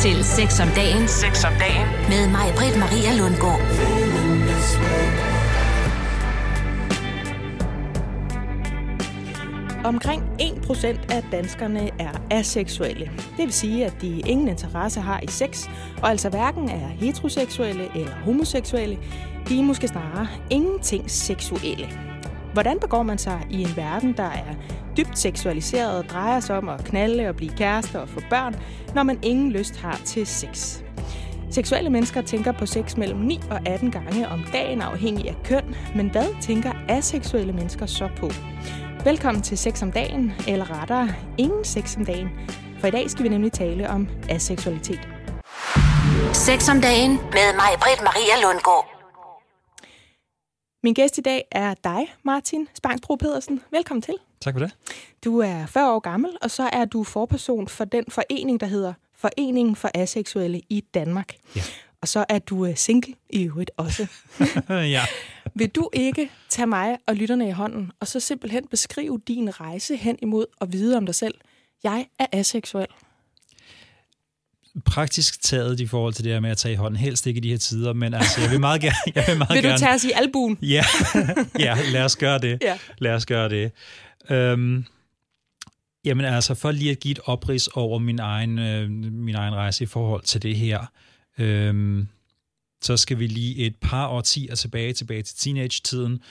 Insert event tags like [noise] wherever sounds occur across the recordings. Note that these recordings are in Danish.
til Sex om dagen. Sex om dagen. Med mig, Britt Maria Lundgaard. Omkring 1% af danskerne er aseksuelle. Det vil sige, at de ingen interesse har i sex, og altså hverken er heteroseksuelle eller homoseksuelle. De er måske snarere ingenting seksuelle. Hvordan begår man sig i en verden, der er dybt seksualiseret og drejer sig om at knalde og blive kærester og få børn, når man ingen lyst har til sex? Seksuelle mennesker tænker på sex mellem 9 og 18 gange om dagen afhængig af køn, men hvad tænker aseksuelle mennesker så på? Velkommen til Sex om dagen, eller rettere, ingen sex om dagen. For i dag skal vi nemlig tale om aseksualitet. Sex om dagen med mig, Britt Maria Lundgaard. Min gæst i dag er dig, Martin Spangsbro Pedersen. Velkommen til. Tak for det. Du er 40 år gammel, og så er du forperson for den forening, der hedder Foreningen for Aseksuelle i Danmark. Ja. Og så er du øh, single i øvrigt også. [laughs] ja. Vil du ikke tage mig og lytterne i hånden, og så simpelthen beskrive din rejse hen imod at vide om dig selv? Jeg er aseksuel. Praktisk taget i forhold til det her med at tage i hånden, helst ikke i de her tider, men altså, jeg vil meget [laughs] gerne... Jeg vil, meget vil du gerne, tage os i albuen? Ja, [laughs] ja, lad os gøre det. Ja. Lad os gøre det. Øhm, jamen altså, for lige at give et oprids over min egen, øh, min egen rejse i forhold til det her, øhm, så skal vi lige et par årtier tilbage, tilbage til teenage-tiden.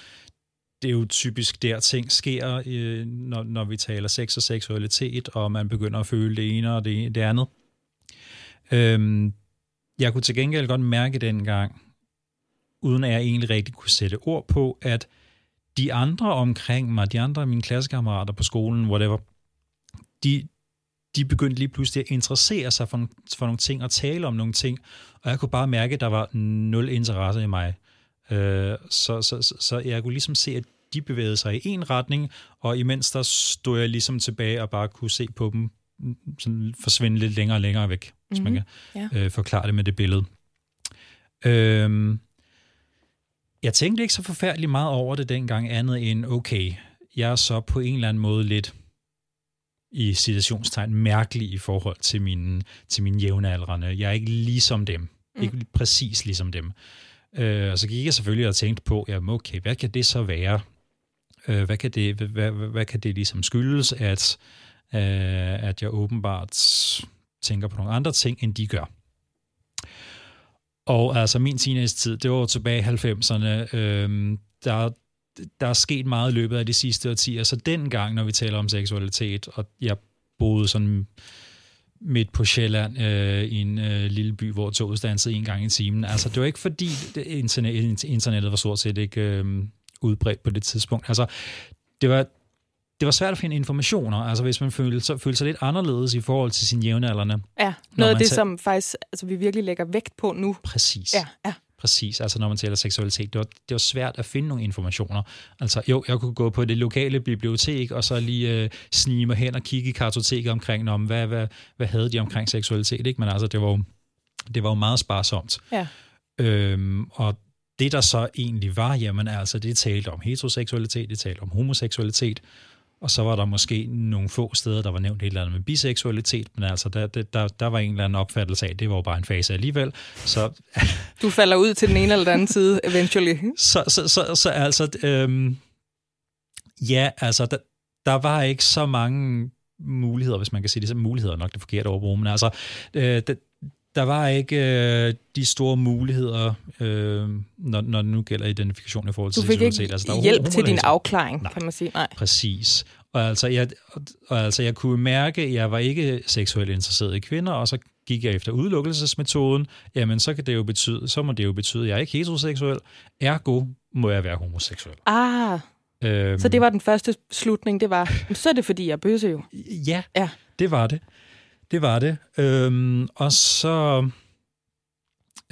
Det er jo typisk der, ting sker, øh, når, når vi taler sex og seksualitet, og man begynder at føle det ene og det, det andet. Øhm, jeg kunne til gengæld godt mærke dengang, uden at jeg egentlig rigtig kunne sætte ord på, at de andre omkring mig, de andre mine klassekammerater på skolen, whatever, de, de begyndte lige pludselig at interessere sig for, for nogle ting og tale om nogle ting, og jeg kunne bare mærke, at der var nul interesse i mig. Øh, så, så, så, så jeg kunne ligesom se, at de bevægede sig i en retning, og imens der stod jeg ligesom tilbage og bare kunne se på dem sådan forsvinde lidt længere og længere væk, mm-hmm. hvis man kan Ja. øh, forklare det med det billede. Øhm, jeg tænkte ikke så forfærdeligt meget over det dengang, andet end, okay, jeg er så på en eller anden måde lidt i situationstegn mærkelig i forhold til mine, til mine jævnaldrende. Jeg er ikke ligesom dem. Mm. Ikke præcis ligesom dem. Øh, og så gik jeg selvfølgelig og tænkte på, jamen okay, hvad kan det så være? Øh, hvad, kan det, hvad, hvad, hvad kan det ligesom skyldes, at, øh, at jeg åbenbart tænker på nogle andre ting, end de gør? Og altså min teenage-tid, det var tilbage i 90'erne. Øh, der, der er sket meget i løbet af de sidste årtier, så dengang, når vi taler om seksualitet, og jeg boede sådan midt på Sjælland øh, i en øh, lille by, hvor toget stansede en gang i timen. Altså, det var ikke fordi det, internet, internettet var stort set ikke øh, udbredt på det tidspunkt. Altså, det var, det var svært at finde informationer, altså hvis man følte, så, følte sig lidt anderledes i forhold til sine jævnaldrende. Ja, noget af det, tager- som faktisk altså, vi virkelig lægger vægt på nu. Præcis. Ja, ja. Præcis, altså når man taler seksualitet, det var, det var svært at finde nogle informationer. Altså jo, jeg kunne gå på det lokale bibliotek, og så lige øh, snige mig hen og kigge i kartoteket omkring, om hvad, hvad, hvad havde de omkring seksualitet, ikke? Men altså, det var jo, det var jo meget sparsomt. Ja. Øhm, og det, der så egentlig var, jamen altså, det talte om heteroseksualitet, det talte om homoseksualitet, og så var der måske nogle få steder, der var nævnt et eller andet med biseksualitet, men altså, der, der, der, var en eller anden opfattelse af, at det var jo bare en fase alligevel. Så Du falder ud til den ene eller den anden side, eventually. så, så, så, så altså, øhm, ja, altså, der, der var ikke så mange muligheder, hvis man kan sige det, så muligheder er nok det forkerte ord, men altså, øh, der, der var ikke øh, de store muligheder, øh, når, når det nu gælder identifikation i forhold til Du fik seksualitet. ikke altså, der var hjælp til din homoseksualitet. afklaring, Nej. kan man sige. Nej. Præcis. Og altså, jeg, og altså, jeg kunne mærke, at jeg var ikke seksuelt interesseret i kvinder, og så gik jeg efter udelukkelsesmetoden, jamen så kan det jo betyde, så må det jo betyde, at jeg er ikke heteroseksuel, ergo må jeg være homoseksuel. Ah, Øhm, så det var den første slutning, det var, "Men så er det fordi, jeg bøsse jo. Ja, Ja. det var det. Det var det. Øhm, og så,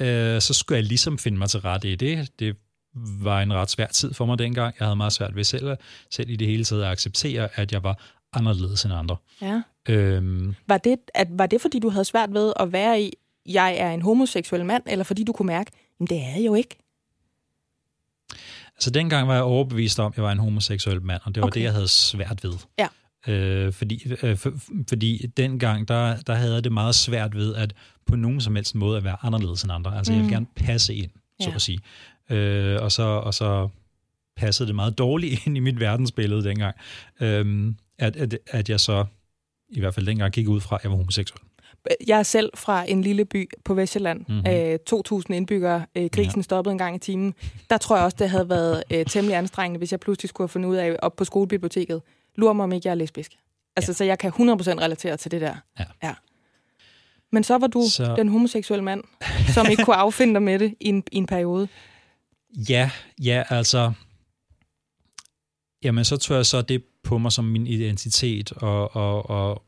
øh, så skulle jeg ligesom finde mig til rette i det. Det var en ret svær tid for mig dengang. Jeg havde meget svært ved selv, selv i det hele taget at acceptere, at jeg var anderledes end andre. Ja. Øhm, Var det, at, var det, fordi du havde svært ved at være i, jeg er en homoseksuel mand, eller fordi du kunne mærke, men det er jeg jo ikke? altså dengang var jeg overbevist om, at jeg var en homoseksuel mand, og det var Okay. det, jeg havde svært ved. Ja. Øh, fordi, øh, for, fordi dengang, der, der havde jeg det meget svært ved at på nogen som helst måde at være anderledes end andre. Altså mm. jeg vil gerne passe ind, så ja. at sige. Øh, og, så, og så passede det meget dårligt [laughs] ind i mit verdensbillede dengang, øh, at, at, at jeg så i hvert fald dengang gik ud fra, at jeg var homoseksuel. Jeg er selv fra en lille by på Vestjylland. Mm-hmm. 2.000 indbyggere. Øh, grisen ja. stoppede en gang i timen. Der tror jeg også, det havde været øh, temmelig anstrengende, hvis jeg pludselig skulle have fundet ud af, op på skolebiblioteket, lurer mig, om ikke jeg er lesbisk. Altså, ja. så jeg kan 100% relatere til det der. Ja. ja. Men så var du så... den homoseksuelle mand, som ikke kunne affinde dig med det i en, i en periode. Ja, ja, altså... Jamen, så tror jeg så det på mig som min identitet, og, og, og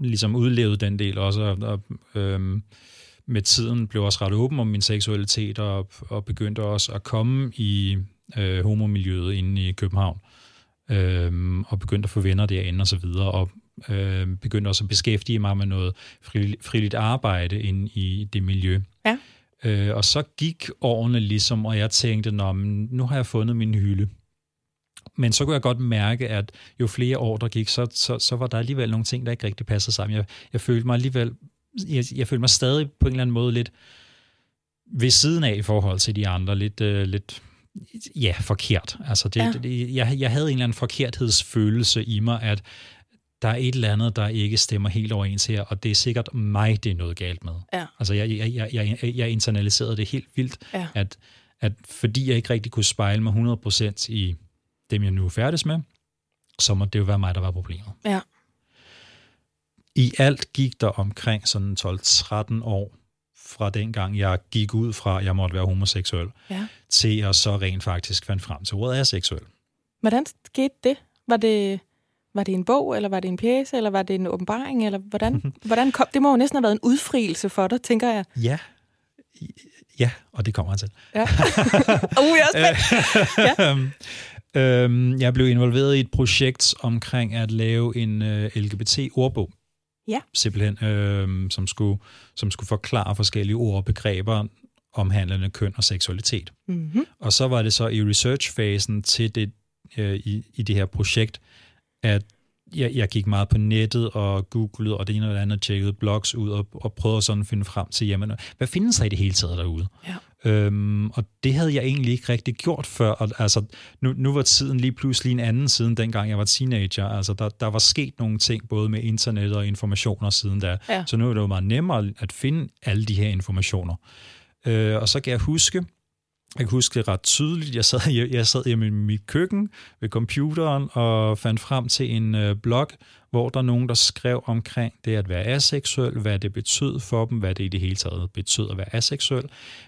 ligesom udlevede den del også, og, og øhm, med tiden blev også ret åben om min seksualitet, og, og begyndte også at komme i øh, homomiljøet inde i København, øhm, og begyndte at få venner derinde og så videre, og øh, begyndte også at beskæftige mig med noget frivilligt arbejde inde i det miljø. Ja. Øh, og så gik årene ligesom, og jeg tænkte, Nå, men nu har jeg fundet min hylde. Men så kunne jeg godt mærke, at jo flere år der gik, så, så, så var der alligevel nogle ting, der ikke rigtig passede sammen. Jeg, jeg følte mig alligevel, jeg, jeg følte mig stadig på en eller anden måde lidt ved siden af i forhold til de andre, lidt, øh, lidt ja, forkert. Altså det, ja. det, jeg, jeg havde en eller anden forkerthedsfølelse i mig, at der er et eller andet, der ikke stemmer helt overens her, og det er sikkert mig, det er noget galt med. Ja. Altså, jeg, jeg, jeg, jeg, jeg internaliserede det helt vildt, ja. at, at fordi jeg ikke rigtig kunne spejle mig 100% i dem, jeg nu er færdig med, så må det jo være mig, der var problemet. Ja. I alt gik der omkring sådan 12-13 år, fra den gang jeg gik ud fra, at jeg måtte være homoseksuel, ja. til at så rent faktisk fandt frem til ordet aseksuel. Hvordan skete det? Var det var det en bog, eller var det en pjæse, eller var det en åbenbaring, eller hvordan, [laughs] hvordan kom, det må jo næsten have været en udfrielse for dig, tænker jeg. Ja, ja, og det kommer han til. Ja. [laughs] uh, jeg er [laughs] ja. øhm, jeg blev involveret i et projekt omkring at lave en uh, LGBT-ordbog. Ja. Simpelthen, øh, som, skulle, som skulle forklare forskellige ord og begreber omhandlende køn og seksualitet. Mm-hmm. Og så var det så i researchfasen til det, øh, i, i det her projekt, at jeg, jeg gik meget på nettet og googlede og det ene og det andet, tjekkede blogs ud og, og prøvede sådan at finde frem til, jamen, hvad findes der i det hele taget derude? Ja. Øhm, og det havde jeg egentlig ikke rigtig gjort før. Og, altså, nu, nu var tiden lige pludselig en anden siden, dengang jeg var teenager. Altså, der, der var sket nogle ting, både med internet og informationer siden da. Ja. Så nu er det jo meget nemmere at finde alle de her informationer. Øh, og så kan jeg huske, jeg kan huske det ret tydeligt. Jeg sad, jeg, jeg sad hjemme i mit køkken ved computeren og fandt frem til en øh, blog, hvor der er nogen, der skrev omkring det at være aseksuel, hvad det betød for dem, hvad det i det hele taget betød at være aseksuel,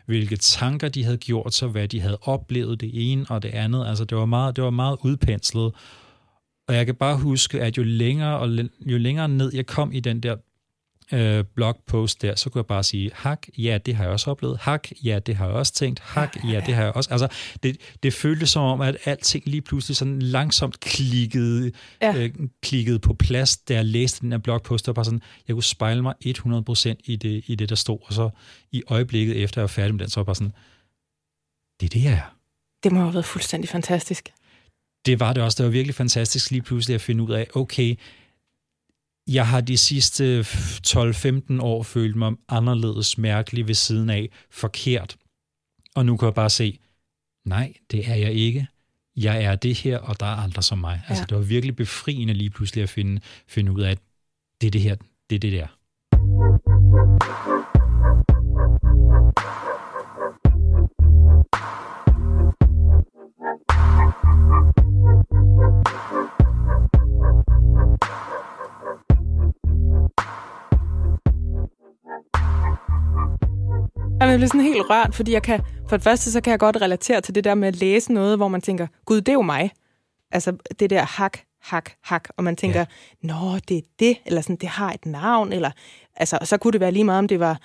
hvilke tanker de havde gjort sig, hvad de havde oplevet det ene og det andet. Altså det var meget, det var meget udpenslet. Og jeg kan bare huske, at jo længere, og jo længere ned jeg kom i den der øh, blogpost der, så kunne jeg bare sige, hak, ja, det har jeg også oplevet. Hak, ja, det har jeg også tænkt. Hak, ja, det har jeg også. Altså, det, det føltes som om, at alting lige pludselig sådan langsomt klikkede, ja. øh, klikkede på plads, da jeg læste den her blogpost. Var bare sådan, jeg kunne spejle mig 100% i det, i det, der stod. Og så i øjeblikket efter jeg var færdig med den, så var jeg bare sådan, det er det, jeg er. Det må have været fuldstændig fantastisk. Det var det også. Det var virkelig fantastisk lige pludselig at finde ud af, okay, jeg har de sidste 12-15 år følt mig anderledes mærkelig ved siden af, forkert. Og nu kan jeg bare se, nej, det er jeg ikke. Jeg er det her, og der er andre som mig. Altså, ja. Altså, det var virkelig befriende lige pludselig at finde, finde ud af, at det er det her, det er det der. Jamen, jeg bliver sådan helt rørt, fordi jeg kan, for det første, så kan jeg godt relatere til det der med at læse noget, hvor man tænker, gud, det er jo mig. Altså det der hak, hak, hak, og man tænker, ja. nå, det er det, eller sådan, det har et navn, eller, altså, så kunne det være lige meget, om det var,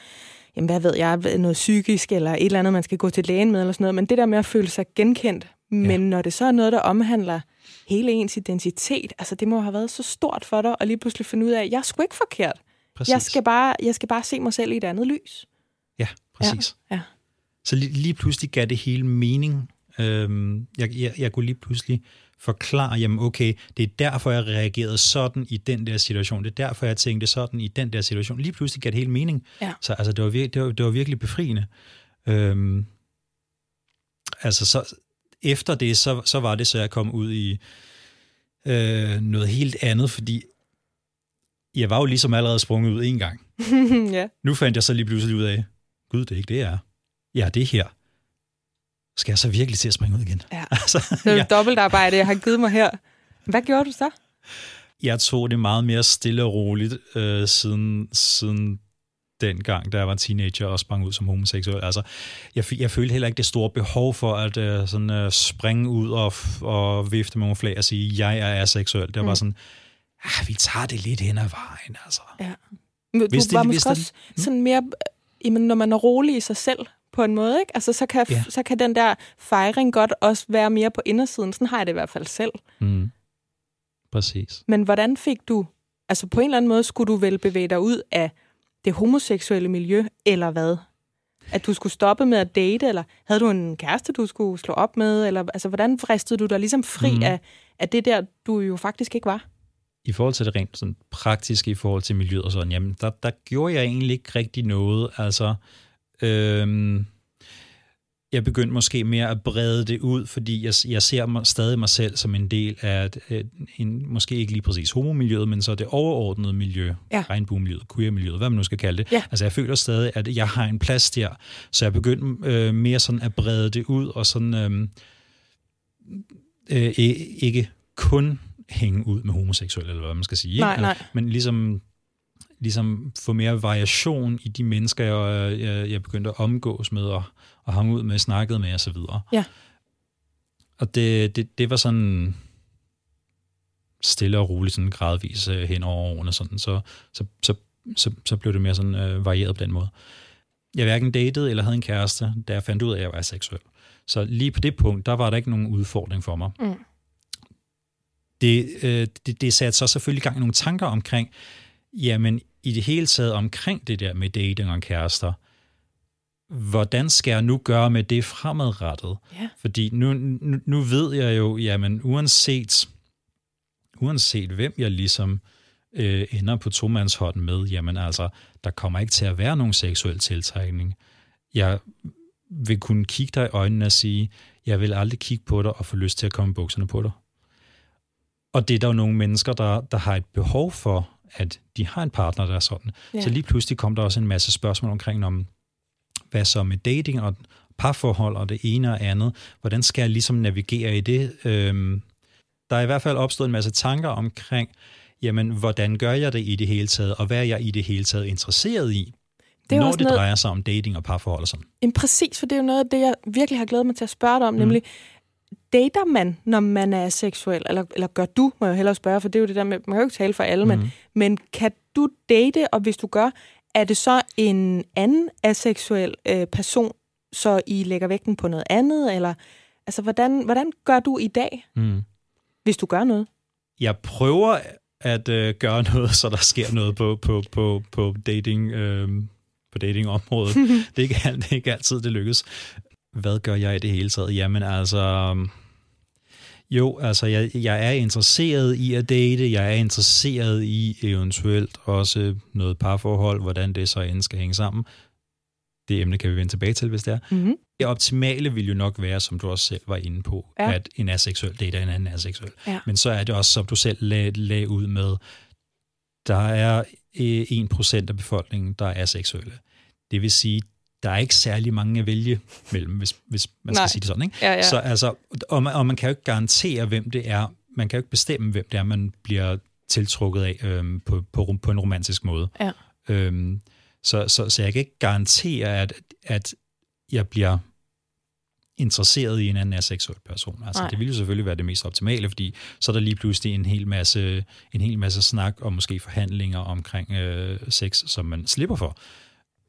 jamen, hvad ved jeg, noget psykisk, eller et eller andet, man skal gå til lægen med, eller sådan noget, men det der med at føle sig genkendt, men ja. når det så er noget, der omhandler hele ens identitet, altså det må have været så stort for dig, at lige pludselig finde ud af, at jeg er sgu ikke forkert. Jeg skal, bare, jeg skal bare se mig selv i et andet lys. Præcis. Ja, ja. Så lige, lige pludselig gav det hele mening. Øhm, jeg, jeg, jeg kunne lige pludselig forklare, jamen okay, det er derfor, jeg reagerede sådan i den der situation. Det er derfor, jeg tænkte sådan i den der situation. Lige pludselig gav det hele mening. Ja. Så altså, det, var vir- det, var, det var virkelig befriende. Øhm, altså, så, efter det, så, så var det så, jeg kom ud i øh, noget helt andet, fordi jeg var jo ligesom allerede sprunget ud en gang. [laughs] ja. Nu fandt jeg så lige pludselig ud af, gud, det er ikke det, jeg er. Ja, det er her. Skal jeg så virkelig til at springe ud igen? Ja. [laughs] altså, Det er ja. dobbeltarbejde, jeg har givet mig her. Hvad gjorde du så? Jeg tog det meget mere stille og roligt øh, siden, siden den gang, da jeg var teenager og sprang ud som homoseksuel. Altså, jeg, jeg følte heller ikke det store behov for at øh, sådan, øh, springe ud og, og vifte med nogle flag og sige, jeg er aseksuel. Det var Mm. sådan, ah, vi tager det lidt hen ad vejen. Altså. Ja. Men Du Hvis det- var hvis måske den- også sådan mere, jamen, når man er rolig i sig selv på en måde, ikke? Altså, så kan, Ja. så kan den der fejring godt også være mere på indersiden. Sådan har jeg det i hvert fald selv. Mm. Præcis. Men hvordan fik du, altså på en eller anden måde, skulle du vel bevæge dig ud af det homoseksuelle miljø, eller hvad? At du skulle stoppe med at date, eller havde du en kæreste, du skulle slå op med, eller altså, hvordan fristede du dig ligesom fri mm. af, af det der, du jo faktisk ikke var? I forhold til det rent sådan praktiske, i forhold til miljøet og sådan, jamen, der, der gjorde jeg egentlig ikke rigtig noget. Altså, øhm, jeg begyndte måske mere at brede det ud, fordi jeg, jeg ser mig, stadig mig selv som en del af et, et, en, måske ikke lige præcis homomiljøet, men så det overordnede miljø, Ja. regnbuemiljøet, queer-miljøet, hvad man nu skal kalde det. Ja. Altså jeg føler stadig, at jeg har en plads der, så jeg begyndte øh, mere sådan at brede det ud, og sådan øh, øh, ikke kun hænge ud med homoseksuelle, eller hvad man skal sige. ikke? Nej, Eller- nej. Men ligesom, ligesom få mere variation i de mennesker, jeg, jeg, jeg begyndte at omgås med, og, og hang ud med, snakket med osv. Ja. Og det, det, det var sådan stille og roligt, sådan gradvis øh, hen over årene, sådan, så, så, så, så, så blev det mere sådan øh, varieret på den måde. Jeg hverken datede eller havde en kæreste, da jeg fandt ud af, at jeg var seksuel. Så lige på det punkt, der var der ikke nogen udfordring for mig. Mm. Det, øh, det, det satte så selvfølgelig i gang i nogle tanker omkring, jamen i det hele taget omkring det der med dating og kærester, hvordan skal jeg nu gøre med det fremadrettet? Ja. Fordi nu, nu, nu ved jeg jo, jamen uanset, uanset hvem jeg ligesom øh, ender på tomandshånd med, jamen altså, der kommer ikke til at være nogen seksuel tiltrækning. Jeg vil kunne kigge dig i øjnene og sige, jeg vil aldrig kigge på dig og få lyst til at komme bukserne på dig. Og det er der jo nogle mennesker, der, der har et behov for, at de har en partner, der er sådan. Ja. Så lige pludselig kom der også en masse spørgsmål omkring, om hvad så med dating og parforhold og det ene og andet. Hvordan skal jeg ligesom navigere i det? Øhm, der er i hvert fald opstået en masse tanker omkring, jamen, hvordan gør jeg det i det hele taget, og hvad er jeg i det hele taget interesseret i, Det er når det noget- drejer sig om dating og parforhold og sådan. Jamen præcis, for det er jo noget af det, jeg virkelig har glædet mig til at spørge dig om, mm. nemlig, dater man, når man er seksuel? Eller, eller gør du, må jeg hellere spørge, for det er jo det der med, man kan jo ikke tale for alle, mm. Mhm. men, men kan du date, og hvis du gør, er det så en anden aseksuel øh, person, så I lægger vægten på noget andet? Eller, altså, hvordan, hvordan gør du i dag, Mm. hvis du gør noget? Jeg prøver at øh, gøre noget, så der sker noget på, på, på, på dating øh, på datingområdet. [laughs] det, er ikke, det er ikke altid, det lykkes. Hvad gør jeg i det hele taget? Jamen altså... Jo, altså jeg, jeg er interesseret i at date, jeg er interesseret i eventuelt også noget parforhold, hvordan det så end skal hænge sammen. Det emne kan vi vende tilbage til, hvis det er. Mm-hmm. Det optimale vil jo nok være, som du også selv var inde på, Ja. at en aseksuel dater en anden aseksuel. Ja. Men så er det også, som du selv lag, lag ud med, der er øh, 1% af befolkningen, der er aseksuelle. Det vil sige, der er ikke særlig mange at vælge mellem, hvis, hvis man skal Nej. sige det sådan. Ikke? Ja, ja. Så altså, og man, og man kan jo ikke garantere, hvem det er. Man kan jo ikke bestemme, hvem det er, man bliver tiltrukket af øhm, på, på, på en romantisk måde. Ja. Øhm, så, så, så jeg kan ikke garantere, at, at jeg bliver interesseret i en anden aseksuel person. Altså, Nej. det ville jo selvfølgelig være det mest optimale, fordi så er der lige pludselig en hel masse, en hel masse snak og måske forhandlinger omkring øh, sex, som man slipper for.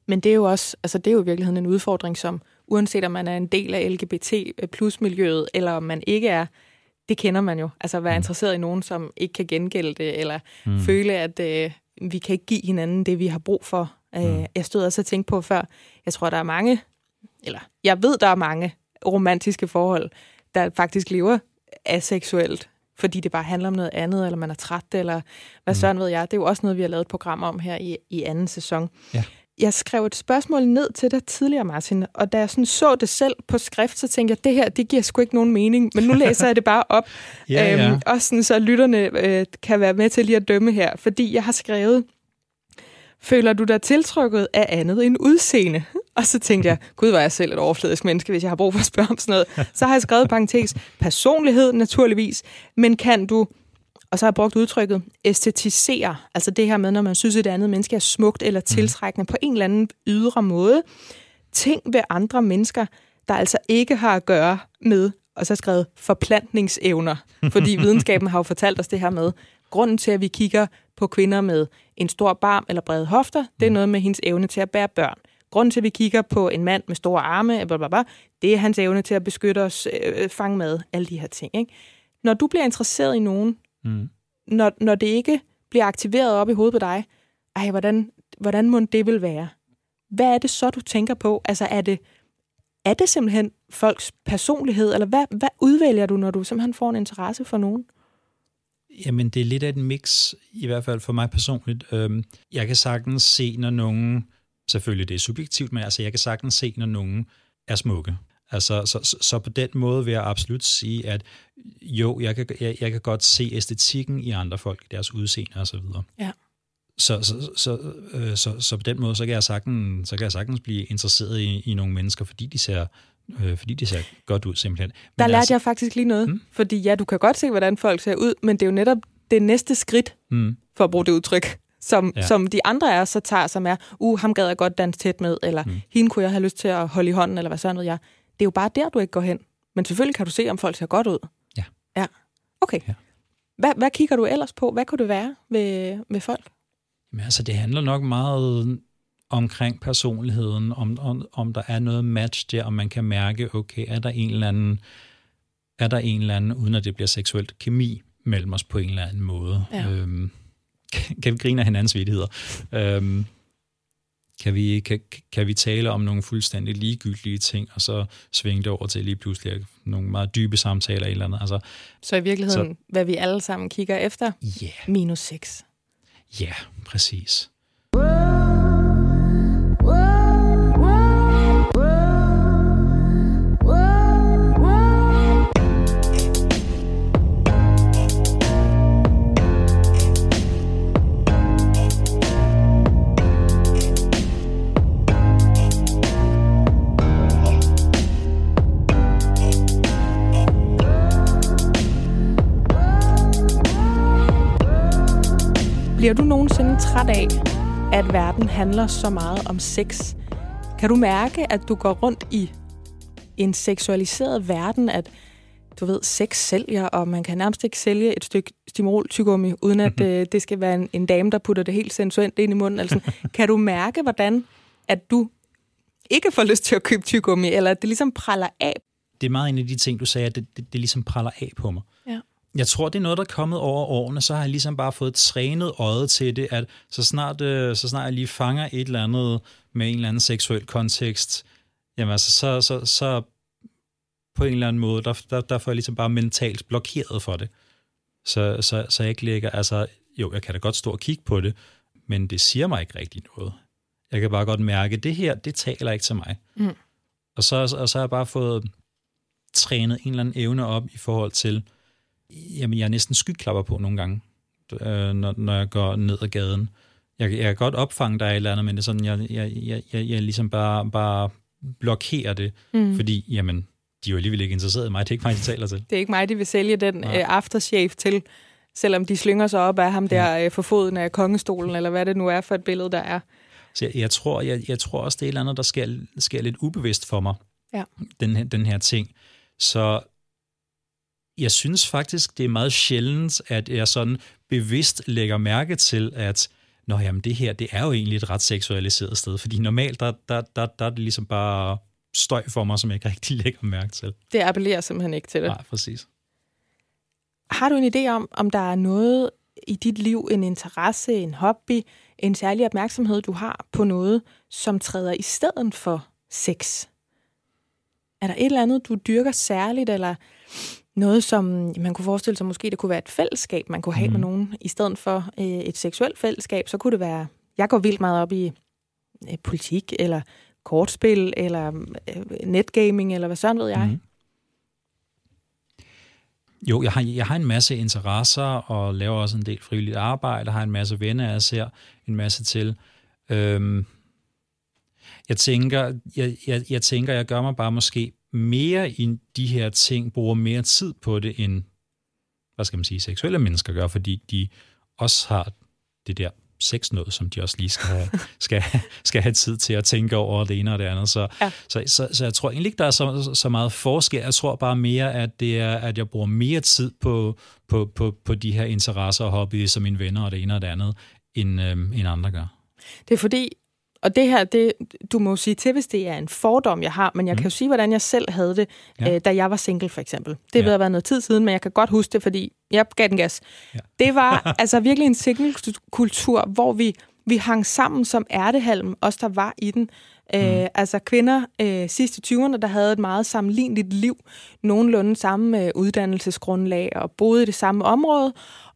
Men det er jo også, altså det er jo i virkeligheden en udfordring, som uanset om man er en del af LGBT plus miljøet, eller om man ikke er, det kender man jo. Altså at være Mm. interesseret i nogen, som ikke kan gengælde det, eller Mm. mm. føle, at øh, vi kan ikke give hinanden det, vi har brug for. Øh, Mm. Jeg stod også og tænkte på før, jeg tror, der er mange, eller jeg ved, der er mange romantiske forhold, der faktisk lever aseksuelt, fordi det bare handler om noget andet, eller man er træt, eller hvad sådan ved jeg. Det er jo også noget, vi har lavet et program om her i, i anden sæson. Ja. Jeg skrev et spørgsmål ned til dig tidligere, Martin, og da jeg sådan så det selv på skrift, så tænkte jeg, det her, det giver sgu ikke nogen mening, men nu læser jeg det bare op. [laughs] Ja, ja. også sådan, så lytterne øh, kan være med til lige at dømme her, fordi jeg har skrevet, føler du dig tiltrykket af andet end udseende? [laughs] Og så tænkte jeg, gud, var jeg selv et overfladisk menneske, hvis jeg har brug for at spørge om sådan noget. [laughs] Så har jeg skrevet parentes, personlighed naturligvis, men kan du, og så har jeg brugt udtrykket, æstetisere, altså det her med, når man synes, at et andet menneske er smukt eller tiltrækkende på en eller anden ydre måde. Ting ved andre mennesker, der altså ikke har at gøre med, og så skrevet forplantningsevner, fordi [laughs] videnskaben har jo fortalt os det her med, grunden til, at vi kigger på kvinder med en stor barm eller brede hofter, det er noget med hendes evne til at bære børn. Grunden til, at vi kigger på en mand med store arme, blablabla, det er hans evne til at beskytte os, øh, fange mad, alle de her ting. Ikke? Når du bliver interesseret i nogen, Mm. når, når det ikke bliver aktiveret op i hovedet på dig, ej, hvordan, hvordan må det vil være? Hvad er det så, du tænker på? Altså, er det, er det simpelthen folks personlighed, eller hvad, hvad udvælger du, når du simpelthen får en interesse for nogen? Jamen, det er lidt af et mix, i hvert fald for mig personligt. Øhm, jeg kan sagtens se, når nogen, selvfølgelig det er subjektivt, men altså, jeg kan sagtens se, når nogen er smukke. Altså, så, så, så på den måde vil jeg absolut sige, at jo, jeg kan, jeg, jeg kan godt se æstetikken i andre folk, deres udseende og så videre. Ja. Så, så, så, øh, så, så på den måde, så kan jeg sagtens, så kan jeg sagtens blive interesseret i, i nogle mennesker, fordi de ser, øh, fordi de ser godt ud simpelthen. Men Der lærte altså, jeg faktisk lige noget, mm. fordi ja, du kan godt se, hvordan folk ser ud, men det er jo netop det næste skridt, Mm, for at bruge det udtryk, som, ja. Som de andre os så tager, som er, uh, ham gad jeg godt danse tæt med, eller mm. hende kunne jeg have lyst til at holde i hånden, eller hvad sådan noget jeg. Det er jo bare der, du ikke går hen. Men selvfølgelig kan du se, om folk ser godt ud. Ja. Ja. Okay. Ja. Hvad, hvad kigger du ellers på? Hvad kunne det være ved, ved folk? Men altså, det handler nok meget omkring personligheden, om, om, om der er noget match der, om man kan mærke, okay, er der en eller anden, er der en eller anden, uden at det bliver seksuelt, kemi mellem os på en eller anden måde. Ja. Øhm, [laughs] kan vi grine af hinandens vidigheder? Øhm, kan vi, kan, kan vi tale om nogle fuldstændig ligegyldige ting, og så svinge det over til lige pludselig nogle meget dybe samtaler eller andet. Altså, Så i virkeligheden, så... hvad vi alle sammen kigger efter, yeah, minus 6. ja, præcis. Bliver du nogensinde træt af, at verden handler så meget om sex? Kan du mærke, at du går rundt i en seksualiseret verden, at du ved, sex sælger, og man kan nærmest ikke sælge et stykke stimol tyggegummi, uden at øh, det skal være en, en dame, der putter det helt sensuelt ind i munden. Altså, [laughs] kan du mærke, hvordan at du ikke får lyst til at købe tyggegummi, eller at det ligesom praller af? det er meget en af de ting, du sagde, at det, det, det ligesom praller af på mig. Ja. Jeg tror, det er noget, der er kommet over årene, så har jeg ligesom bare fået trænet øjet til det, at så snart, øh, så snart jeg lige fanger et eller andet med en eller anden seksuel kontekst, jamen altså, så, så, så på en eller anden måde, der, der, der får jeg ligesom bare mentalt blokeret for det. Så, så, så jeg ikke ligger, altså, jo, jeg kan da godt stå og kigge på det, men det siger mig ikke rigtig noget. Jeg kan bare godt mærke, at det her, det taler ikke til mig. Mm. Og, så, og så har jeg bare fået trænet en eller anden evne op i forhold til, jamen jeg er næsten skyklapper på nogle gange, øh, når, når jeg går ned ad gaden. Jeg, jeg kan godt opfange dig eller andet, men det er sådan, jeg, jeg, jeg, jeg, jeg ligesom bare, bare blokerer det, mm. fordi jamen, de er jo alligevel ikke interesseret i mig, det er ikke mig, de taler til. Det er ikke mig, de vil sælge den øh, aftershave til, selvom de slynger sig op af ham der øh, for foden af kongestolen, eller hvad det nu er for et billede, der er. Så jeg, jeg, tror, jeg, jeg tror også, det er et eller andet, der sker, sker lidt ubevidst for mig, Ja. den, her, den her ting. Så jeg synes faktisk, det er meget sjældent, at jeg sådan bevidst lægger mærke til, at Nå, jamen, det her, det er jo egentlig et ret seksualiseret sted, fordi normalt, der, der, der, der er det ligesom bare støj for mig, som jeg ikke rigtig [laughs] lægger mærke til. Det appellerer simpelthen ikke til det. Nej, præcis. Har du en idé om, om der er noget i dit liv, en interesse, en hobby, en særlig opmærksomhed, du har på noget, som træder i stedet for sex? Er der et eller andet, du dyrker særligt, eller noget, som man kunne forestille sig, måske det kunne være et fællesskab, man kunne have mm. med Mhm. nogen, i stedet for øh, et seksuelt fællesskab, så kunne det være, jeg går vildt meget op i øh, politik, eller kortspil, eller øh, netgaming, eller hvad sådan ved jeg. Mm. Jo, jeg har, jeg har en masse interesser og laver også en del frivilligt arbejde. Har en masse venner, jeg ser en masse til. Øhm, jeg tænker, jeg, jeg, jeg tænker, jeg gør mig bare måske mere i de her ting, bruger mere tid på det, end, hvad skal man sige, seksuelle mennesker gør, fordi de også har det der sex noget, som de også lige skal have, [laughs] skal, skal have tid til at tænke over det ene og det andet. Så, Ja. ja. så, så, så jeg tror egentlig ikke, der er så, så meget forskel. Jeg tror bare mere, at det er, at jeg bruger mere tid på, på, på, på de her interesser og hobbyer, som mine venner og det ene og det andet, end, øhm, end andre gør. Det er fordi, og det her, det, du må jo sige til, hvis det er en fordom, jeg har, men jeg mm. kan jo sige, hvordan jeg selv havde det, ja. Ja. øh, da jeg var single, for eksempel. Det Ja. ved at være noget tid siden, men jeg kan godt huske det, fordi jeg gav den gas. Ja. Det var [laughs] altså virkelig en single-kultur, hvor vi, vi hang sammen som ærtehalm, os der var i den. Mm. Øh, altså kvinder øh, sidst i 20'erne, der havde et meget sammenligneligt liv, nogenlunde samme øh, uddannelsesgrundlag og boede i det samme område.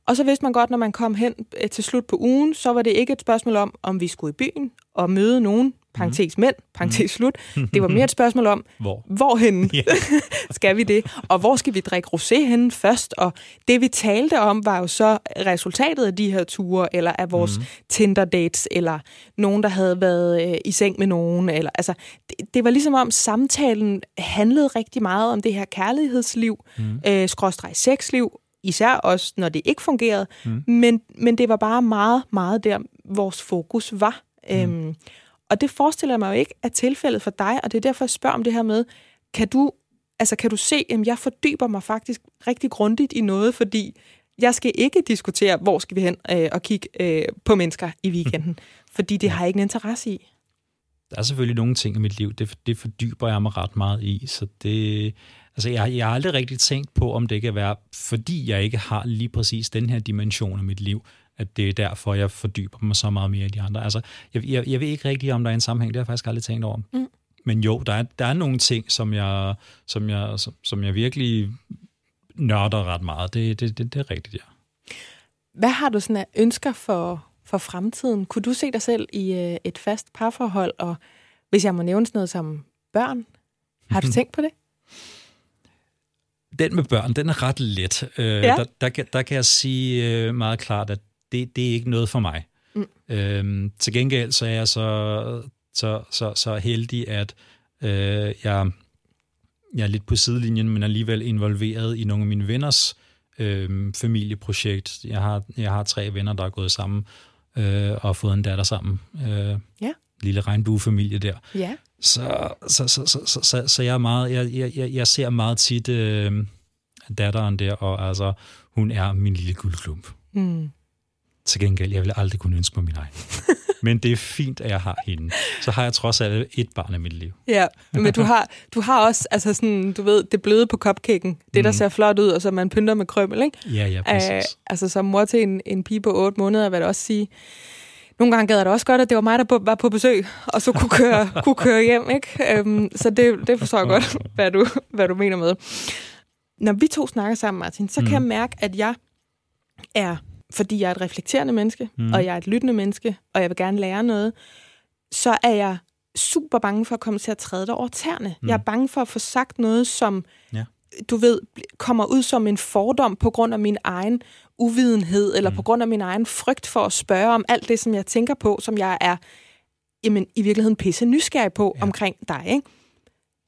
Og så vidste man godt, når man kom hen øh, til slut på ugen, så var det ikke et spørgsmål om, om vi skulle i byen og møde nogen, parentes mænd, parentes slut. Det var mere et spørgsmål om, [laughs] Hvor? hvorhen Ja. [laughs] skal vi det, og hvor skal vi drikke rosé henne først, og det vi talte om var jo så resultatet af de her ture, eller af vores mm. Tinder-dates, eller nogen, der havde været øh, i seng med nogen, eller altså, det, det var ligesom om samtalen handlede rigtig meget om det her kærlighedsliv, mm. øh, skråstreg sexliv, især også når det ikke fungerede, mm. men, men det var bare meget, meget der, vores fokus var. Mm. Øhm, og det forestiller jeg mig jo ikke er tilfældet for dig, og det er derfor, jeg spørger om det her med, kan du, altså kan du se, at jeg fordyber mig faktisk rigtig grundigt i noget, fordi jeg skal ikke diskutere, hvor skal vi hen øh, og kigge øh, på mennesker i weekenden, [laughs] fordi det har jeg ikke en interesse i. Der er selvfølgelig nogle ting i mit liv, det, det fordyber jeg mig ret meget i, så det... Altså, jeg, jeg har aldrig rigtig tænkt på, om det kan være, fordi jeg ikke har lige præcis den her dimension af mit liv, at det er derfor, jeg fordyber mig så meget mere i de andre. Altså, jeg, jeg, jeg ved ikke rigtig, om der er en sammenhæng. Det har jeg faktisk aldrig tænkt over. Mm. Men jo, der er, der er nogle ting, som jeg, som jeg, som, som jeg virkelig nørder ret meget. Det, det, det, det er rigtigt, ja. Hvad har du sådan af ønsker for, for fremtiden? Kunne du se dig selv i øh, et fast parforhold, og hvis jeg må nævne sådan noget som børn, har du [laughs] tænkt på det? Den med børn, den er ret let. Øh, Ja. der, der, kan, der kan jeg sige øh, meget klart, at det, det er ikke noget for mig. Mm. Øhm, til gengæld så er jeg så, så, så, så heldig, at øh, jeg, jeg er lidt på sidelinjen, men alligevel involveret i nogle af mine venners øh, familieprojekt. Jeg har, jeg har tre venner, der er gået sammen øh, og fået en datter sammen. Øh, Ja. Lille regnbuefamilie der. Ja. Så, så, så, så, så, så, så jeg, er meget, jeg, jeg, jeg- jeg ser meget tit øh, datteren der, og altså, hun er min lille guldklump. Mm. Til gengæld, jeg vil aldrig kunne ønske mig min egen. [laughs] Men det er fint, at jeg har hende. Så har jeg trods alt et barn i mit liv. Ja, men du har, du har også, altså sådan, du ved, det bløde på cupcaken. Det, der Mhm. ser flot ud, og så man pynter med krømmel, ikke? Ja, ja, præcis. Øh, altså som mor til en, en pige på 8 måneder, vil jeg også sige, nogle gange gad jeg da også godt, at det var mig, der var på besøg, og så kunne køre, [laughs] kunne køre hjem, ikke? Øhm, så det, det forstår jeg godt, [laughs] hvad du, hvad du mener med. Når vi to snakker sammen, Martin, så kan jeg mærke, at jeg er, fordi jeg er et reflekterende menneske, mm. og jeg er et lyttende menneske, og jeg vil gerne lære noget, så er jeg super bange for at komme til at træde dig over tæerne. Mm. Jeg er bange for at få sagt noget, som, Ja. du ved, kommer ud som en fordom på grund af min egen uvidenhed, eller mm. på grund af min egen frygt for at spørge om alt det, som jeg tænker på, som jeg er jamen, i virkeligheden pisse nysgerrig på ja. omkring dig. Ikke?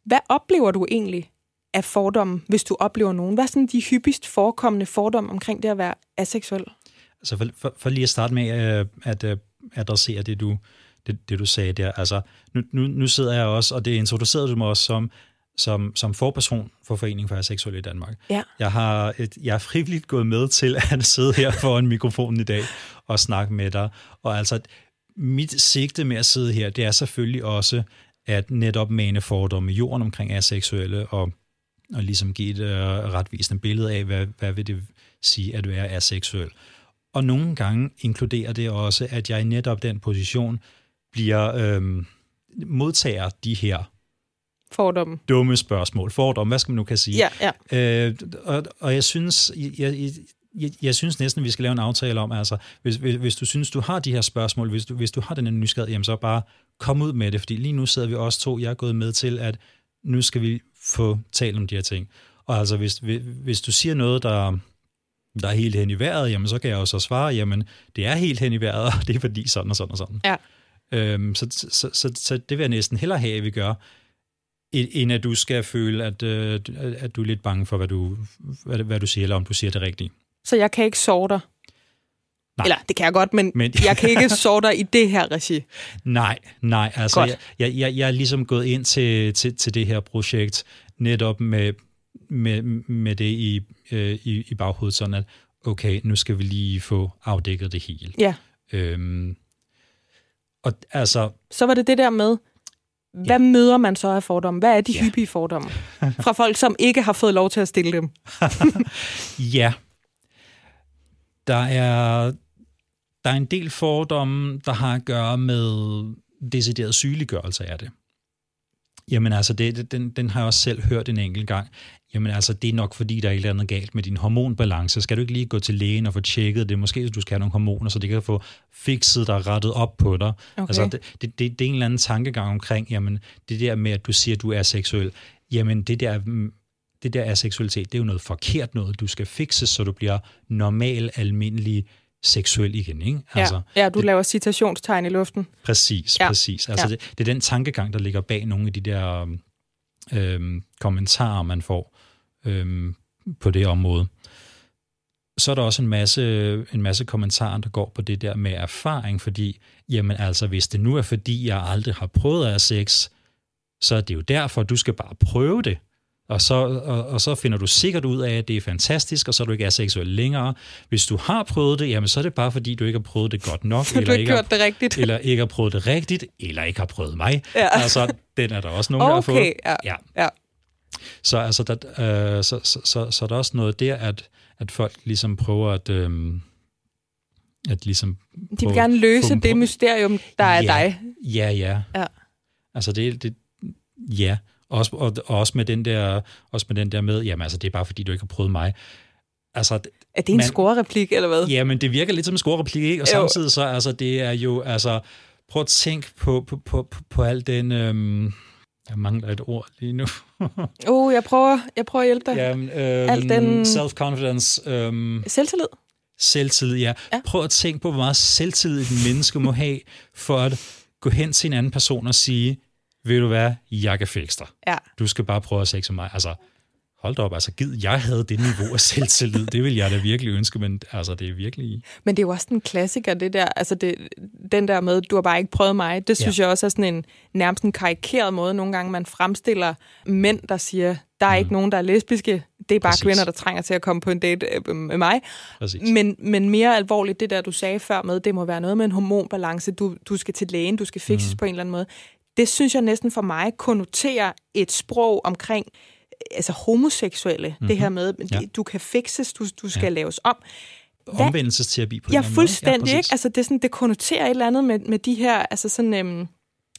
Hvad oplever du egentlig af fordomme, hvis du oplever nogen? Hvad er sådan de hyppigst forekommende fordomme omkring det at være aseksuel? Altså for, for, for lige at starte med øh, at øh, adressere det du, det, det, du sagde der. Altså, nu, nu, nu sidder jeg også, og det introducerede du mig også som, som, som forperson for Foreningen for Aseksuelle i Danmark. Ja. Jeg, har et, jeg er frivilligt gået med til [laughs] at sidde her foran mikrofonen i dag og snakke med dig. Og altså, mit sigte med at sidde her, det er selvfølgelig også at netop mane fordomme i jorden omkring aseksuelle og, og ligesom give et øh, retvisende billede af, hvad, hvad vil det sige at være aseksuel. Og nogle gange inkluderer det også, at jeg i netop den position bliver øh, modtager de her Fordomme. Dumme spørgsmål. Fordomme, hvad skal man nu kan sige? Ja, ja. Øh, og, og jeg synes, jeg, jeg, jeg synes næsten, vi skal lave en aftale om, altså, hvis, hvis, hvis du synes, du har de her spørgsmål, hvis du, hvis du har den her nysgerrighed, jamen så bare kom ud med det, fordi lige nu sidder vi også to, jeg er gået med til, at nu skal vi få talt om de her ting. Og altså, hvis, hvis du siger noget, der, der er helt hen i vejret, jamen så kan jeg jo så svare, jamen det er helt hen i vejret, og det er fordi sådan og sådan og sådan. Ja. Øhm, så, så, så, så, det vil jeg næsten hellere have, at vi gør, end at du skal føle, at, øh, at du er lidt bange for, hvad du, hvad, hvad du siger, eller om du siger det rigtigt. Så jeg kan ikke sove dig? Nej. Eller, det kan jeg godt, men, men jeg kan ikke [laughs] sove dig i det her regi. Nej, nej. Altså, jeg, jeg, jeg, jeg er ligesom gået ind til, til, til det her projekt netop med, med, med det i, øh, i, i baghovedet, sådan at, okay, nu skal vi lige få afdækket det hele. Ja. Øhm, og altså... Så var det det der med, hvad ja. møder man så af fordomme? Hvad er de ja. hyppige fordomme? Fra folk, som ikke har fået lov til at stille dem. [laughs] ja. Der er, der er en del fordomme, der har at gøre med decideret sygeliggørelse af det. Jamen altså, det, den, den har jeg også selv hørt en enkelt gang. Jamen altså, det er nok fordi, der er et eller andet galt med din hormonbalance. Skal du ikke lige gå til lægen og få tjekket det? Måske, du skal have nogle hormoner, så det kan få fikset dig rettet op på dig. Okay. Altså, det, det, det, det er en eller anden tankegang omkring, jamen, det der med, at du siger, at du er seksuel. Jamen, det der, det der er seksualitet, det er jo noget forkert noget. Du skal fikse, så du bliver normal, almindelig seksuel igen. Ikke? Altså, ja, ja, du det, laver citationstegn i luften. Præcis, ja. præcis. Altså, ja. det, det er den tankegang, der ligger bag nogle af de der øhm, kommentarer, man får øhm, på det område. Så er der også en masse, en masse kommentarer, der går på det der med erfaring, fordi, jamen altså, hvis det nu er fordi, jeg aldrig har prøvet at have sex, så er det jo derfor, du skal bare prøve det. Og så, og, og så finder du sikkert ud af, at det er fantastisk, og så er du ikke er seksuel længere. Hvis du har prøvet det, jamen så er det bare fordi, du ikke har prøvet det godt nok. [laughs] eller du ikke gjort det rigtigt. [laughs] Eller ikke har prøvet det rigtigt, eller ikke har prøvet mig. Ja. Altså, den er der også nogen, okay, der har fået. Ja. ja. ja. Så, altså, der, øh, så, så, så, så er der også noget der, at, at folk ligesom prøver at... Øh, at ligesom De vil gerne løse det mysterium, der er ja, dig. Ja, ja. ja. Altså det, det, ja, også, og, og også, med den der, også med den der med, jamen altså, det er bare fordi, du ikke har prøvet mig. Altså, er det en man, score-replik, eller hvad? Ja, men det virker lidt som en score-replik, ikke? Og jo. samtidig så, altså, det er jo, altså, prøv at tænke på, på, på, på, på al den... Øhm, jeg mangler et ord lige nu. oh, [laughs] jeg prøver, jeg prøver at hjælpe dig. Jamen, øhm, den... Self-confidence. Øhm, selvtillid? Selvtillid, ja. ja. Prøv at tænke på, hvor meget selvtillid et menneske må have, for at gå hen til en anden person og sige, ved du hvad, jeg kan fikse dig. Ja. Du skal bare prøve at sexe mig. Altså, hold da op, altså gid, jeg havde det niveau af selvtillid, det vil jeg da virkelig ønske, men altså, det er virkelig... Men det er jo også en klassiker, det der, altså det, den der med, du har bare ikke prøvet mig, det synes ja. jeg også er sådan en nærmest en karikeret måde, nogle gange man fremstiller mænd, der siger, der er mm. ikke nogen, der er lesbiske, det er bare Præcis. kvinder, der trænger til at komme på en date øh, med mig. Men, men mere alvorligt, det der, du sagde før med, det må være noget med en hormonbalance, du, du skal til lægen, du skal fikses mm. på en eller anden måde det synes jeg næsten for mig konnoterer et sprog omkring altså homoseksuelle, mm-hmm. det mhm. her med, ja. du kan fixes, du, du skal ja. laves om. Omvendelsesterapi på ja, fuldstændig, ja, ikke? Altså, det, er sådan, det konnoterer et eller andet med, med de her, altså sådan, øhm,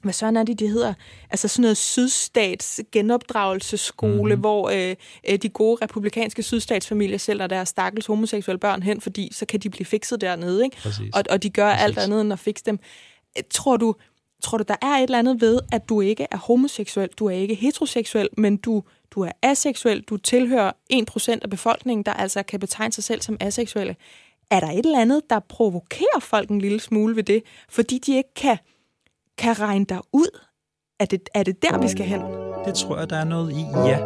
hvad sådan er det, de hedder? Altså sådan noget sydstats genopdragelsesskole, mm-hmm. hvor øh, øh, de gode republikanske sydstatsfamilier sælger deres stakkels homoseksuelle børn hen, fordi så kan de blive fikset dernede, ikke? Og, og de gør Præcis. alt andet end at fikse dem. Tror du, Tror du, der er et eller andet ved, at du ikke er homoseksuel, du er ikke heteroseksuel, men du, du er aseksuel, du tilhører 1% af befolkningen, der altså kan betegne sig selv som aseksuelle. Er der et eller andet, der provokerer folk en lille smule ved det, fordi de ikke kan, kan regne dig ud? Er det, er det der, vi skal hen? Det tror jeg, der er noget i, ja.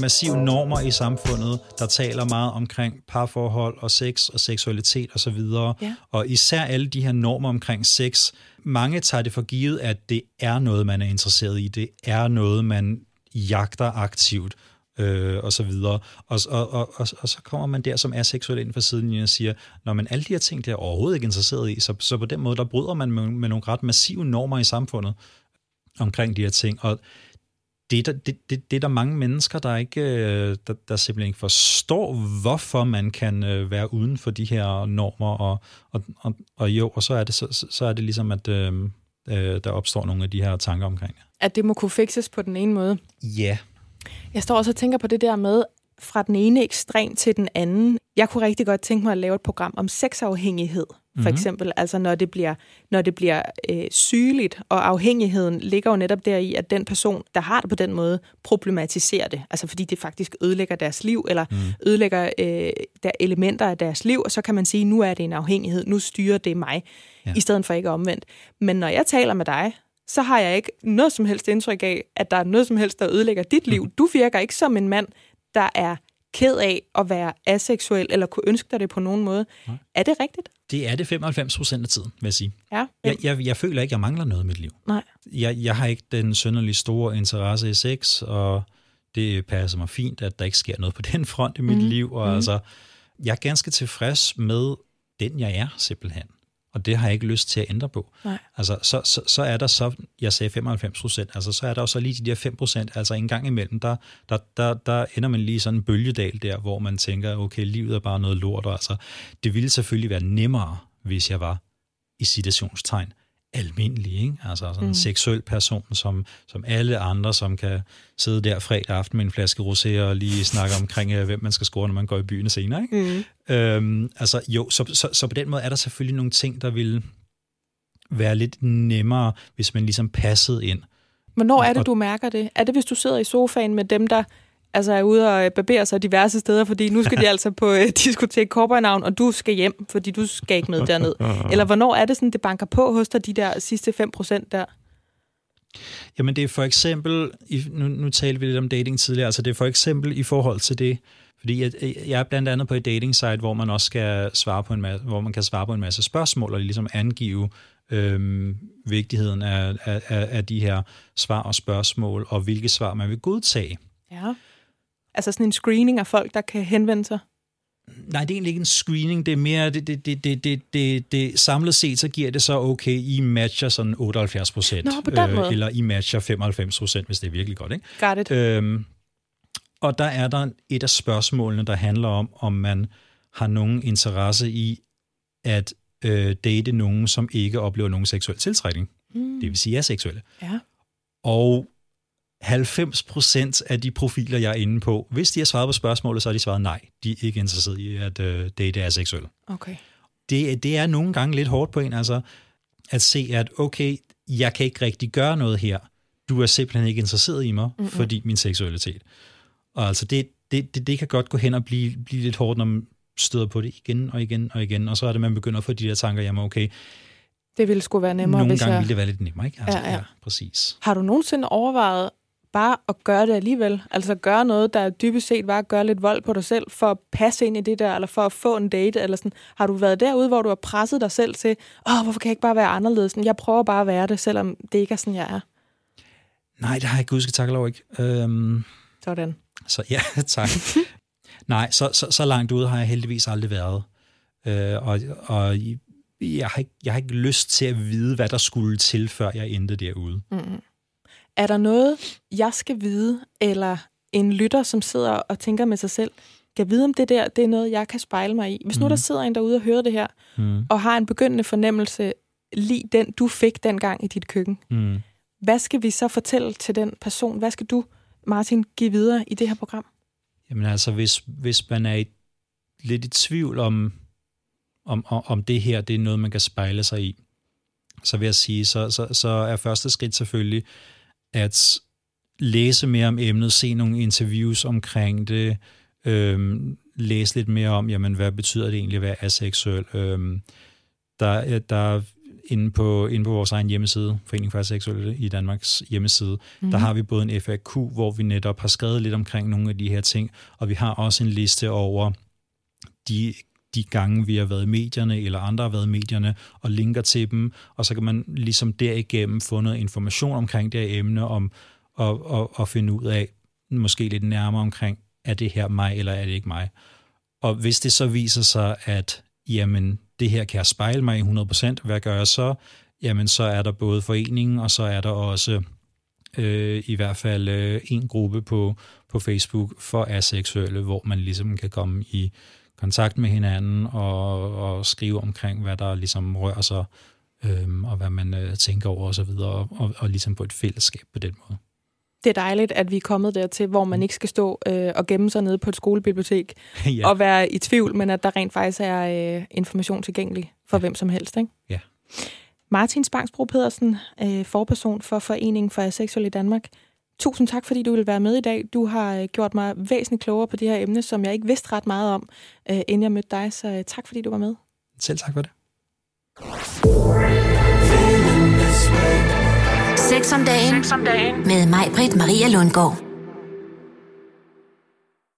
Massive normer i samfundet, der taler meget omkring parforhold og sex og seksualitet osv. Og, ja. og især alle de her normer omkring sex, mange tager det for givet, at det er noget, man er interesseret i. Det er noget, man jagter aktivt. øh, og så videre. Og, og, og, og, og så kommer man der som er seksuel ind fra siden og siger, når man alle de her ting, det er overhovedet ikke interesseret i, så, så på den måde, der bryder man med, med nogle ret massive normer i samfundet omkring de her ting. Og det er, der, det, det, det er der mange mennesker, der ikke øh, der, der simpelthen ikke forstår, hvorfor man kan øh, være uden for de her normer. Og, og, og, og jo, og så er det, så, så er det ligesom, at øh, øh, der opstår nogle af de her tanker omkring det. At det må kunne fikses på den ene måde? Ja. Jeg står også og tænker på det der med, fra den ene ekstrem til den anden. Jeg kunne rigtig godt tænke mig at lave et program om sexafhængighed, for mm-hmm. eksempel. Altså når det bliver, når det bliver øh, sygeligt, og afhængigheden ligger jo netop der i, at den person, der har det på den måde, problematiserer det. Altså fordi det faktisk ødelægger deres liv, eller mm. ødelægger øh, der elementer af deres liv, og så kan man sige, nu er det en afhængighed, nu styrer det mig, ja. i stedet for ikke omvendt. Men når jeg taler med dig, så har jeg ikke noget som helst indtryk af, at der er noget som helst, der ødelægger dit liv. Du virker ikke som en mand, der er ked af at være aseksuel, eller kunne ønske dig det på nogen måde. Nej. Er det rigtigt? Det er det 95 procent af tiden, vil jeg sige. Ja. Jeg, jeg, jeg føler ikke, at jeg mangler noget i mit liv. Nej. Jeg, jeg har ikke den sønderlig store interesse i sex, og det passer mig fint, at der ikke sker noget på den front i mit mm. liv. Og mm. altså, jeg er ganske tilfreds med den, jeg er, simpelthen og det har jeg ikke lyst til at ændre på. Nej. Altså, så, så, så er der så, jeg sagde 95 procent, altså så er der jo så lige de der 5 procent, altså en gang imellem, der, der, der, der ender man lige sådan en bølgedal der, hvor man tænker, okay, livet er bare noget lort, og altså, det ville selvfølgelig være nemmere, hvis jeg var i citationstegn almindelig, ikke? altså sådan en mm. seksuel person, som, som alle andre, som kan sidde der fredag aften med en flaske rosé og lige snakke [laughs] omkring, øh, hvem man skal score, når man går i byen senere. Ikke? Mm. Øhm, altså jo, så, så, så på den måde er der selvfølgelig nogle ting, der vil være lidt nemmere, hvis man ligesom passede ind. Hvornår er det, du mærker det? Er det, hvis du sidder i sofaen med dem, der altså er ude og barbere sig diverse steder, fordi nu skal de [laughs] altså på uh, diskotek Korpornavn, og du skal hjem, fordi du skal ikke med derned. [laughs] Eller hvornår er det sådan, det banker på hos dig, de der sidste 5 procent der? Jamen det er for eksempel, nu, nu talte vi lidt om dating tidligere, altså det er for eksempel i forhold til det, fordi jeg, jeg er blandt andet på et dating site, hvor man også skal svare på en masse, hvor man kan svare på en masse spørgsmål og ligesom angive øhm, vigtigheden af, af, af de her svar og spørgsmål, og hvilke svar man vil godtage. Ja. Altså sådan en screening af folk, der kan henvende sig? Nej, det er egentlig ikke en screening, det er mere, det, det, det, det, det, det, det samlet set, så giver det så okay, I matcher sådan 78 procent. Øh, eller I matcher 95 procent, hvis det er virkelig godt, ikke? Got it. Øhm, og der er der et af spørgsmålene, der handler om, om man har nogen interesse i at øh, date nogen, som ikke oplever nogen seksuel tiltrækning. Mm. Det vil sige, er seksuelle. Ja. Og 90 procent af de profiler, jeg er inde på, hvis de har svaret på spørgsmålet, så har de svaret nej. De er ikke interesseret i at øh, date er seksuelle. Okay. Det, det er nogle gange lidt hårdt på en, altså at se, at okay, jeg kan ikke rigtig gøre noget her. Du er simpelthen ikke interesseret i mig, mm-hmm. fordi min seksualitet. Og altså, det, det, det, det kan godt gå hen og blive, blive lidt hårdt, når man støder på det igen og igen og igen, og så er det, man begynder at få de der tanker, jamen okay, det ville sgu være nemmere, Nogle hvis gange jeg... ville det være lidt nemmere, ikke? Altså, Ja, ja. ja, præcis. Har du nogensinde overvejet bare at gøre det alligevel? Altså gøre noget, der dybest set var at gøre lidt vold på dig selv, for at passe ind i det der, eller for at få en date, eller sådan. Har du været derude, hvor du har presset dig selv til, åh, hvorfor kan jeg ikke bare være anderledes? Sådan, Jeg prøver bare at være det, selvom det ikke er sådan, jeg er. Nej, det har jeg gudske tak lov ikke. Øhm, Sådan. så ja, [laughs] tak. Nej, så, så, så langt ude har jeg heldigvis aldrig været. Øh, og og jeg, har ikke, jeg har ikke lyst til at vide, hvad der skulle til, før jeg endte derude. Mm. Er der noget, jeg skal vide, eller en lytter, som sidder og tænker med sig selv, kan vide, om det der det er noget, jeg kan spejle mig i? Hvis nu Mm. der sidder en derude og hører det her, Mm. og har en begyndende fornemmelse, lige den, du fik dengang i dit køkken, Mm. hvad skal vi så fortælle til den person? Hvad skal du, Martin, give videre i det her program? Jamen altså, hvis, hvis man er i, lidt i tvivl om, om, om, om det her, det er noget, man kan spejle sig i, så vil jeg sige, så, så, så er første skridt selvfølgelig at læse mere om emnet, se nogle interviews omkring det, øhm, læse lidt mere om, jamen, hvad betyder det egentlig at være aseksuel. Øhm, der, er- der er inde på, inde på vores egen hjemmeside, Forening for Aseksuelle i Danmarks hjemmeside, mm. der har vi både en FAQ, hvor vi netop har skrevet lidt omkring nogle af de her ting, og vi har også en liste over de, de gange, vi har været i medierne, eller andre har været i medierne, og linker til dem, og så kan man ligesom derigennem få noget information omkring det her emne, om, og, og, og finde ud af, måske lidt nærmere omkring, er det her mig, eller er det ikke mig? Og hvis det så viser sig, at jamen, det her kan jeg spejle mig i 100%, hvad gør jeg så? Jamen, så er der både foreningen, og så er der også øh, i hvert fald øh, en gruppe på, på Facebook for aseksuelle, hvor man ligesom kan komme i kontakt med hinanden og, og skrive omkring, hvad der ligesom rører sig, øh, og hvad man øh, tænker over osv., og, og, og ligesom på et fællesskab på den måde. Det er dejligt, at vi er kommet dertil, hvor man mm. ikke skal stå øh, og gemme sig nede på et skolebibliotek [laughs] ja. og være i tvivl, men at der rent faktisk er øh, information tilgængelig for ja. hvem som helst. Ikke? Ja. Martin Spangsbro Pedersen, øh, forperson for Foreningen for Aseksuel i Danmark. Tusind tak, fordi du vil være med i dag. Du har øh, gjort mig væsentligt klogere på det her emne, som jeg ikke vidste ret meget om, øh, inden jeg mødte dig. Så øh, tak, fordi du var med. Selv tak for det. Sex om dagen, Sex om dagen. med mig, Britt Maria Lundgaard.